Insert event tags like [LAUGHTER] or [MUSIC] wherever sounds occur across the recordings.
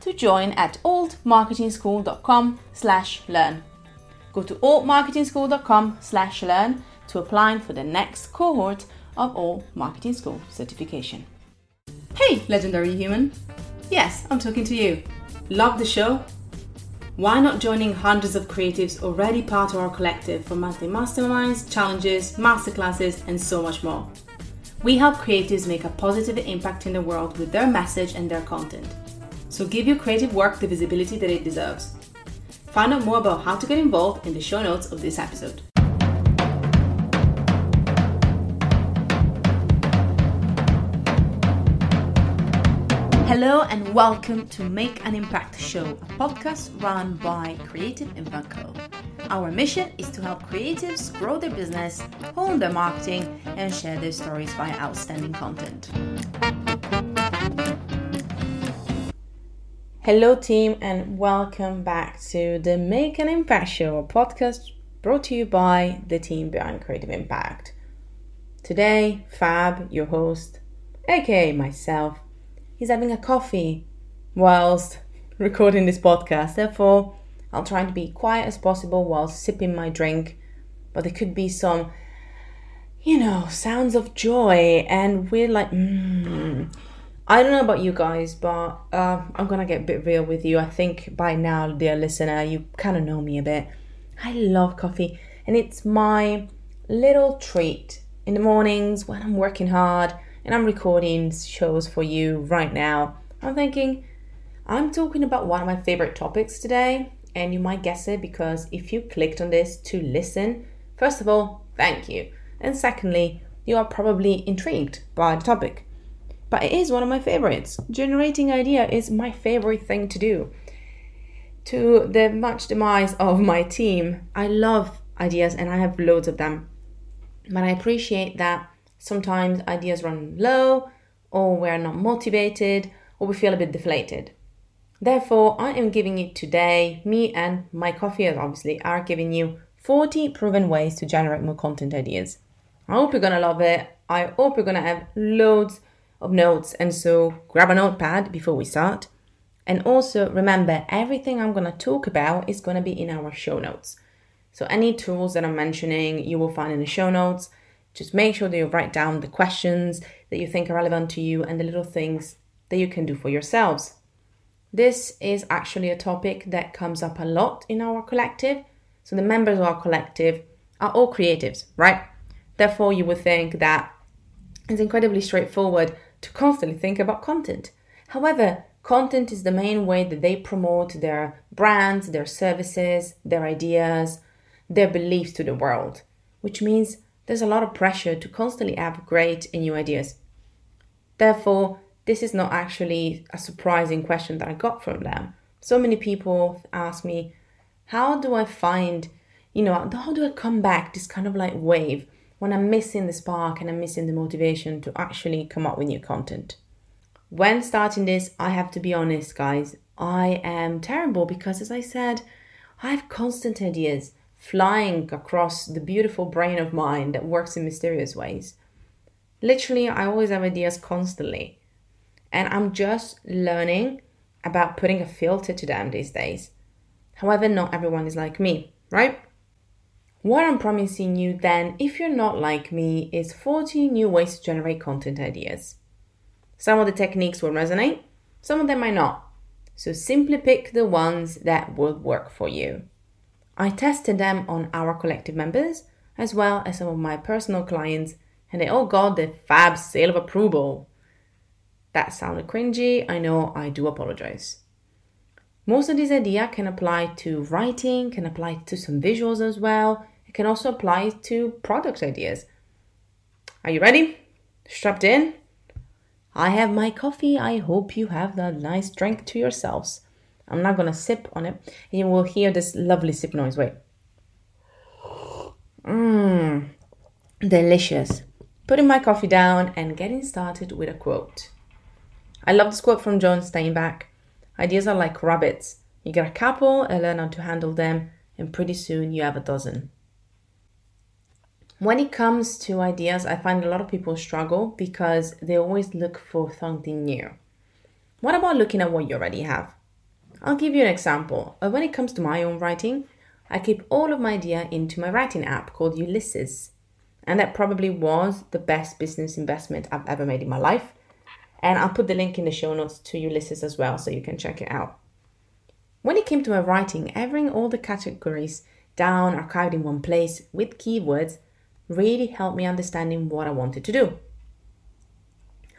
to join at altmarketingschool.com slash learn. Go to altmarketingschool.com slash learn to apply for the next cohort of Alt Marketing School certification. Hey, legendary human. Yes, I'm talking to you. Love the show? Why not joining hundreds of creatives already part of our collective for monthly masterminds, challenges, masterclasses, and so much more? We help creatives make a positive impact in the world with their message and their content. So give your creative work the visibility that it deserves. Find out more about how to get involved in the show notes of this episode. Hello and welcome to Make an Impact Show, a podcast run by Creative Impact. Our mission is to help creatives grow their business, hone their marketing, and share their stories via outstanding content. Hello, team, and welcome back to the Make an Impact Show, a podcast brought to you by the team behind Creative Impact. Today, Fab, your host, aka myself, is having a coffee whilst [LAUGHS] recording this podcast. Therefore, I'll try to be quiet as possible while sipping my drink, but there could be some, you know, sounds of joy and we're like, mmm I don't know about you guys, but uh, I'm gonna get a bit real with you. I think by now, dear listener, you kind of know me a bit. I love coffee, and it's my little treat in the mornings when I'm working hard and I'm recording shows for you right now. I'm thinking, I'm talking about one of my favorite topics today, and you might guess it because if you clicked on this to listen, first of all, thank you. And secondly, you are probably intrigued by the topic but it is one of my favorites. Generating idea is my favorite thing to do. To the much demise of my team, I love ideas and I have loads of them. But I appreciate that sometimes ideas run low, or we're not motivated, or we feel a bit deflated. Therefore, I am giving you today, me and my coffee obviously are giving you 40 proven ways to generate more content ideas. I hope you're gonna love it. I hope you're gonna have loads of notes. And so grab a notepad before we start. And also remember, everything I'm going to talk about is going to be in our show notes. So any tools that I'm mentioning, you will find in the show notes. Just make sure that you write down the questions that you think are relevant to you and the little things that you can do for yourselves. This is actually a topic that comes up a lot in our collective. So the members of our collective are all creatives, right? Therefore, you would think that it's incredibly straightforward to constantly think about content. However, content is the main way that they promote their brands, their services, their ideas, their beliefs to the world, which means there's a lot of pressure to constantly have great and new ideas. Therefore, this is not actually a surprising question that I got from them. So many people ask me, how do I find, you know, how do I come back this kind of like wave when I'm missing the spark and I'm missing the motivation to actually come up with new content. When starting this, I have to be honest, guys, I am terrible because, as I said, I have constant ideas flying across the beautiful brain of mine that works in mysterious ways. Literally, I always have ideas constantly. And I'm just learning about putting a filter to them these days. However, not everyone is like me, right? What I'm promising you then, if you're not like me, is 40 new ways to generate content ideas. Some of the techniques will resonate, some of them might not. So simply pick the ones that will work for you. I tested them on our collective members as well as some of my personal clients, and they all got the fab seal of approval. That sounded cringy, I know, I do apologize. Most of these ideas can apply to writing, can apply to some visuals as well. It can also apply to product ideas. Are you ready? Strapped in? I have my coffee. I hope you have that nice drink to yourselves. I'm not gonna sip on it, you will hear this lovely sip noise. Wait. Mmm, delicious. Putting my coffee down and getting started with a quote. I love this quote from John Steinbeck. Ideas are like rabbits. You get a couple and learn how to handle them, and pretty soon you have a dozen. When it comes to ideas, I find a lot of people struggle because they always look for something new. What about looking at what you already have? I'll give you an example. Uh, when it comes to my own writing, I keep all of my ideas into my writing app called Ulysses. And that probably was the best business investment I've ever made in my life. And I'll put the link in the show notes to Ulysses as well so you can check it out. When it came to my writing, having all the categories down archived in one place with keywords really helped me understanding what I wanted to do.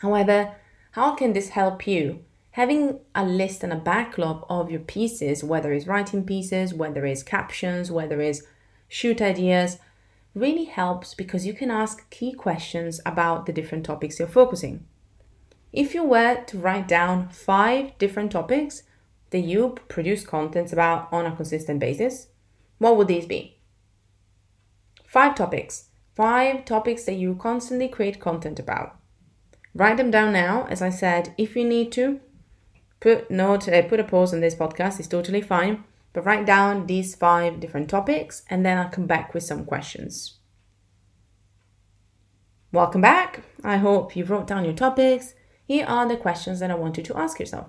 However, how can this help you having a list and a backlog of your pieces, whether it's writing pieces, whether it's captions, whether it's shoot ideas, really helps because you can ask key questions about the different topics you're focusing. If you were to write down five different topics that you produce content about on a consistent basis, what would these be? Five topics. Five topics that you constantly create content about. Write them down now, as I said, if you need to, put note uh, put a pause on this podcast it's totally fine but write down these five different topics and then i'll come back with some questions welcome back i hope you wrote down your topics here are the questions that i want you to ask yourself.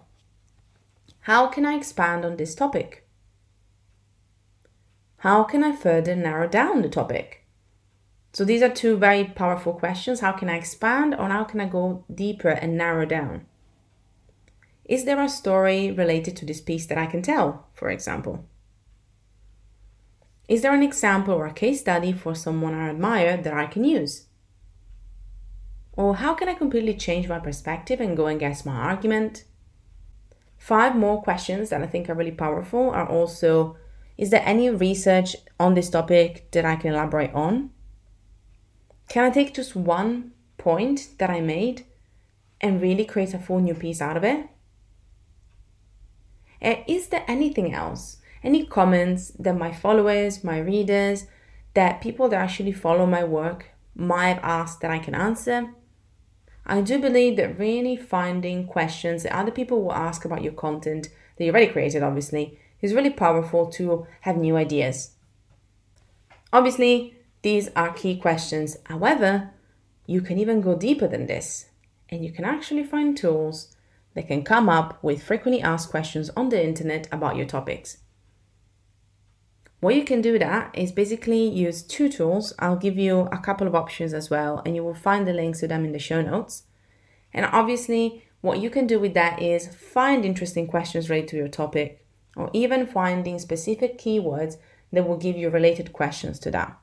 How can i expand on this topic? How can i further narrow down the topic? So these are two very powerful questions. How can i expand or how can i go deeper and narrow down? Is there a story related to this piece that I can tell, for example? Is there an example or a case study for someone I admire that I can use? Or how can I completely change my perspective and go against my argument? Five more questions that I think are really powerful are also Is there any research on this topic that I can elaborate on? Can I take just one point that I made and really create a full new piece out of it? Is there anything else? Any comments that my followers, my readers, that people that actually follow my work might have asked that I can answer? I do believe that really finding questions that other people will ask about your content that you already created, obviously, is really powerful to have new ideas. Obviously, these are key questions. However, you can even go deeper than this and you can actually find tools that can come up with frequently asked questions on the internet about your topics. What you can do that is basically use two tools. I'll give you a couple of options as well, and you will find the links to them in the show notes. And obviously, what you can do with that is find interesting questions related to your topic, or even finding specific keywords that will give you related questions to that.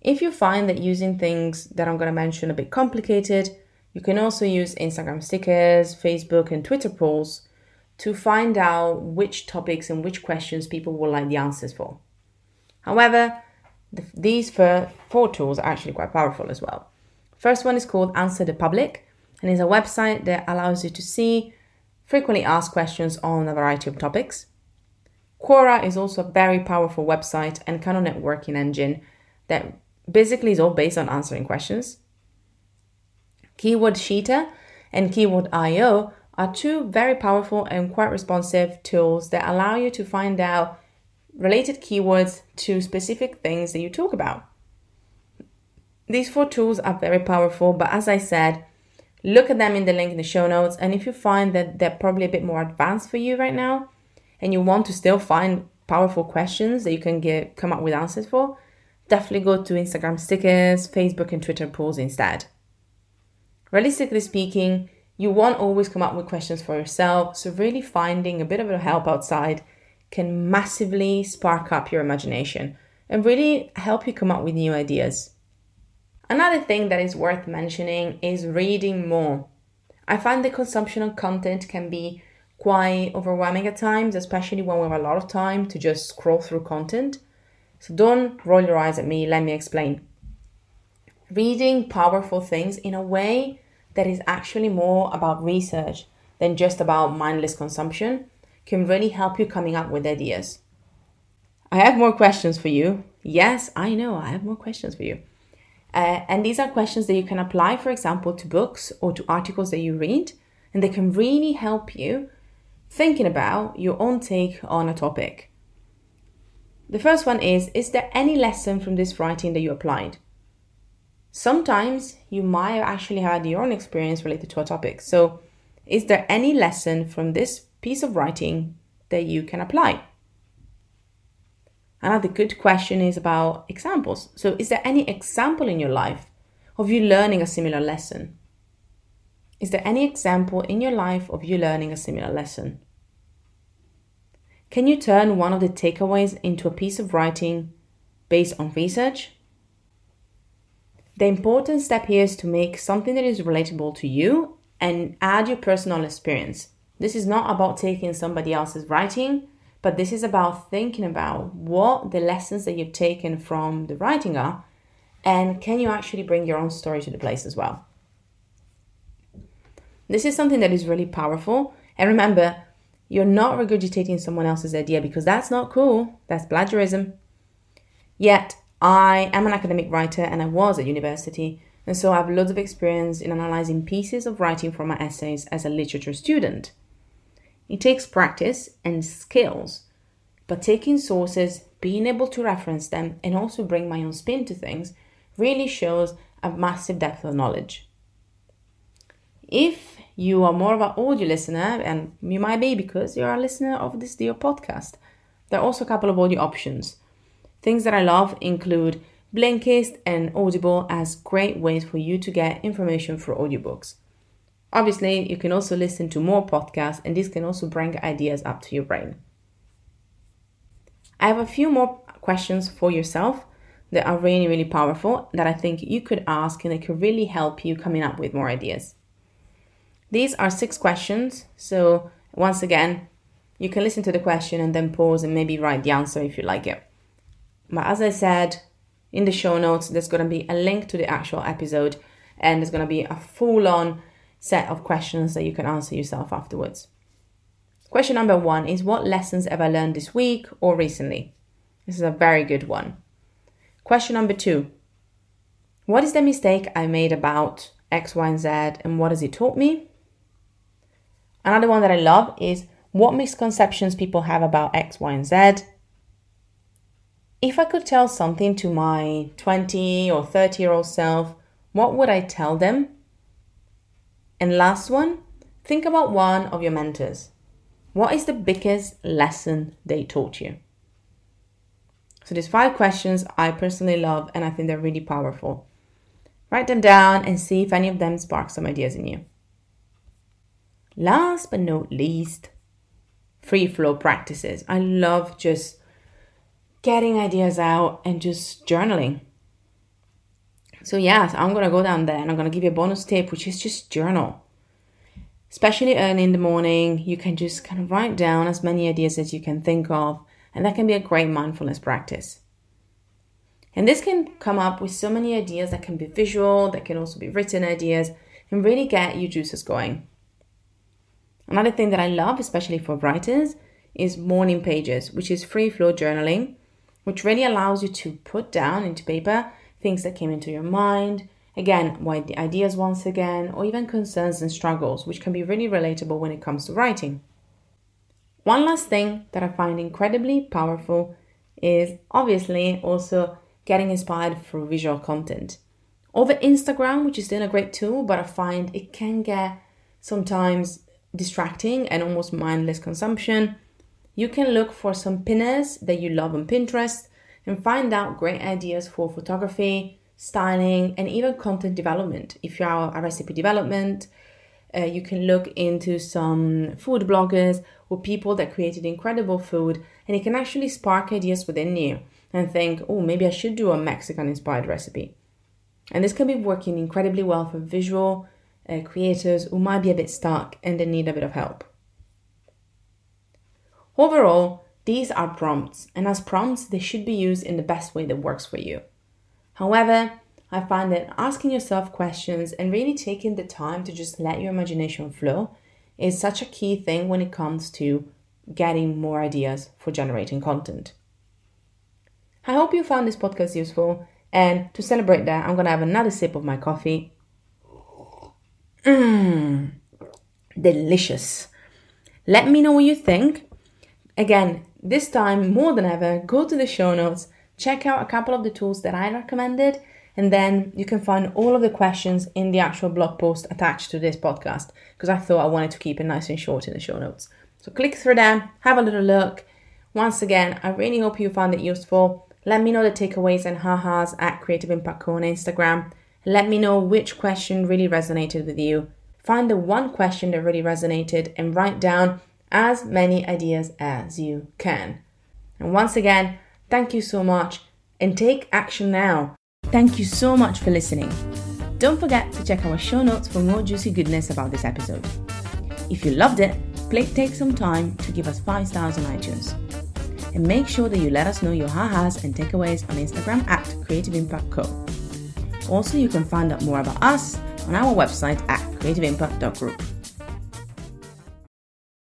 If you find that using things that I'm going to mention a bit complicated, you can also use Instagram stickers, Facebook, and Twitter polls to find out which topics and which questions people would like the answers for. However, the, these four tools are actually quite powerful as well. First one is called Answer the Public and is a website that allows you to see frequently asked questions on a variety of topics. Quora is also a very powerful website and kind of networking engine that basically is all based on answering questions. Keyword Sheeter and Keyword IO are two very powerful and quite responsive tools that allow you to find out related keywords to specific things that you talk about. These four tools are very powerful, but as I said, look at them in the link in the show notes. And if you find that they're probably a bit more advanced for you right now, and you want to still find powerful questions that you can get come up with answers for, definitely go to Instagram stickers, Facebook, and Twitter polls instead. Realistically speaking, you won't always come up with questions for yourself, so really finding a bit of a help outside can massively spark up your imagination and really help you come up with new ideas. Another thing that is worth mentioning is reading more. I find the consumption of content can be quite overwhelming at times, especially when we have a lot of time to just scroll through content. So don't roll your eyes at me, let me explain. Reading powerful things in a way that is actually more about research than just about mindless consumption can really help you coming up with ideas. I have more questions for you. Yes, I know, I have more questions for you. Uh, and these are questions that you can apply, for example, to books or to articles that you read, and they can really help you thinking about your own take on a topic. The first one is Is there any lesson from this writing that you applied? Sometimes you might have actually had your own experience related to a topic. So, is there any lesson from this piece of writing that you can apply? Another good question is about examples. So, is there any example in your life of you learning a similar lesson? Is there any example in your life of you learning a similar lesson? Can you turn one of the takeaways into a piece of writing based on research? The important step here is to make something that is relatable to you and add your personal experience. This is not about taking somebody else's writing, but this is about thinking about what the lessons that you've taken from the writing are and can you actually bring your own story to the place as well. This is something that is really powerful. And remember, you're not regurgitating someone else's idea because that's not cool. That's plagiarism. Yet, I am an academic writer and I was at university, and so I have loads of experience in analyzing pieces of writing for my essays as a literature student. It takes practice and skills, but taking sources, being able to reference them, and also bring my own spin to things really shows a massive depth of knowledge. If you are more of an audio listener, and you might be because you're a listener of this dear podcast, there are also a couple of audio options. Things that I love include Blinkist and Audible as great ways for you to get information for audiobooks. Obviously, you can also listen to more podcasts, and this can also bring ideas up to your brain. I have a few more questions for yourself that are really, really powerful that I think you could ask and they could really help you coming up with more ideas. These are six questions. So, once again, you can listen to the question and then pause and maybe write the answer if you like it. But as I said, in the show notes, there's going to be a link to the actual episode and there's going to be a full on set of questions that you can answer yourself afterwards. Question number one is What lessons have I learned this week or recently? This is a very good one. Question number two What is the mistake I made about X, Y, and Z, and what has it taught me? Another one that I love is what misconceptions people have about X, Y, and Z. If I could tell something to my 20 or 30 year old self, what would I tell them? And last one, think about one of your mentors. What is the biggest lesson they taught you? So, these five questions I personally love and I think they're really powerful. Write them down and see if any of them spark some ideas in you. Last but not least, free flow practices. I love just getting ideas out and just journaling. So, yes, I'm going to go down there and I'm going to give you a bonus tip, which is just journal. Especially early in the morning, you can just kind of write down as many ideas as you can think of, and that can be a great mindfulness practice. And this can come up with so many ideas that can be visual, that can also be written ideas, and really get your juices going. Another thing that I love, especially for writers, is morning pages, which is free flow journaling, which really allows you to put down into paper things that came into your mind, again, the ideas once again, or even concerns and struggles, which can be really relatable when it comes to writing. One last thing that I find incredibly powerful is obviously also getting inspired through visual content. Over Instagram, which is still a great tool, but I find it can get sometimes distracting and almost mindless consumption, you can look for some pinners that you love on Pinterest and find out great ideas for photography, styling, and even content development. If you are a recipe development, uh, you can look into some food bloggers or people that created incredible food and it can actually spark ideas within you and think, oh, maybe I should do a Mexican inspired recipe. And this can be working incredibly well for visual uh, creators who might be a bit stuck and they need a bit of help. Overall, these are prompts, and as prompts, they should be used in the best way that works for you. However, I find that asking yourself questions and really taking the time to just let your imagination flow is such a key thing when it comes to getting more ideas for generating content. I hope you found this podcast useful, and to celebrate that, I'm gonna have another sip of my coffee. Mmm, delicious. Let me know what you think. Again, this time more than ever, go to the show notes, check out a couple of the tools that I recommended, and then you can find all of the questions in the actual blog post attached to this podcast because I thought I wanted to keep it nice and short in the show notes. So click through them, have a little look. Once again, I really hope you found it useful. Let me know the takeaways and ha-has at Creative Impact Co on Instagram. Let me know which question really resonated with you. Find the one question that really resonated and write down as many ideas as you can. And once again, thank you so much and take action now. Thank you so much for listening. Don't forget to check our show notes for more juicy goodness about this episode. If you loved it, please take some time to give us 5 stars on iTunes. And make sure that you let us know your ha-has and takeaways on Instagram at Creative Impact Co. Also, you can find out more about us on our website at creativeimpact.group.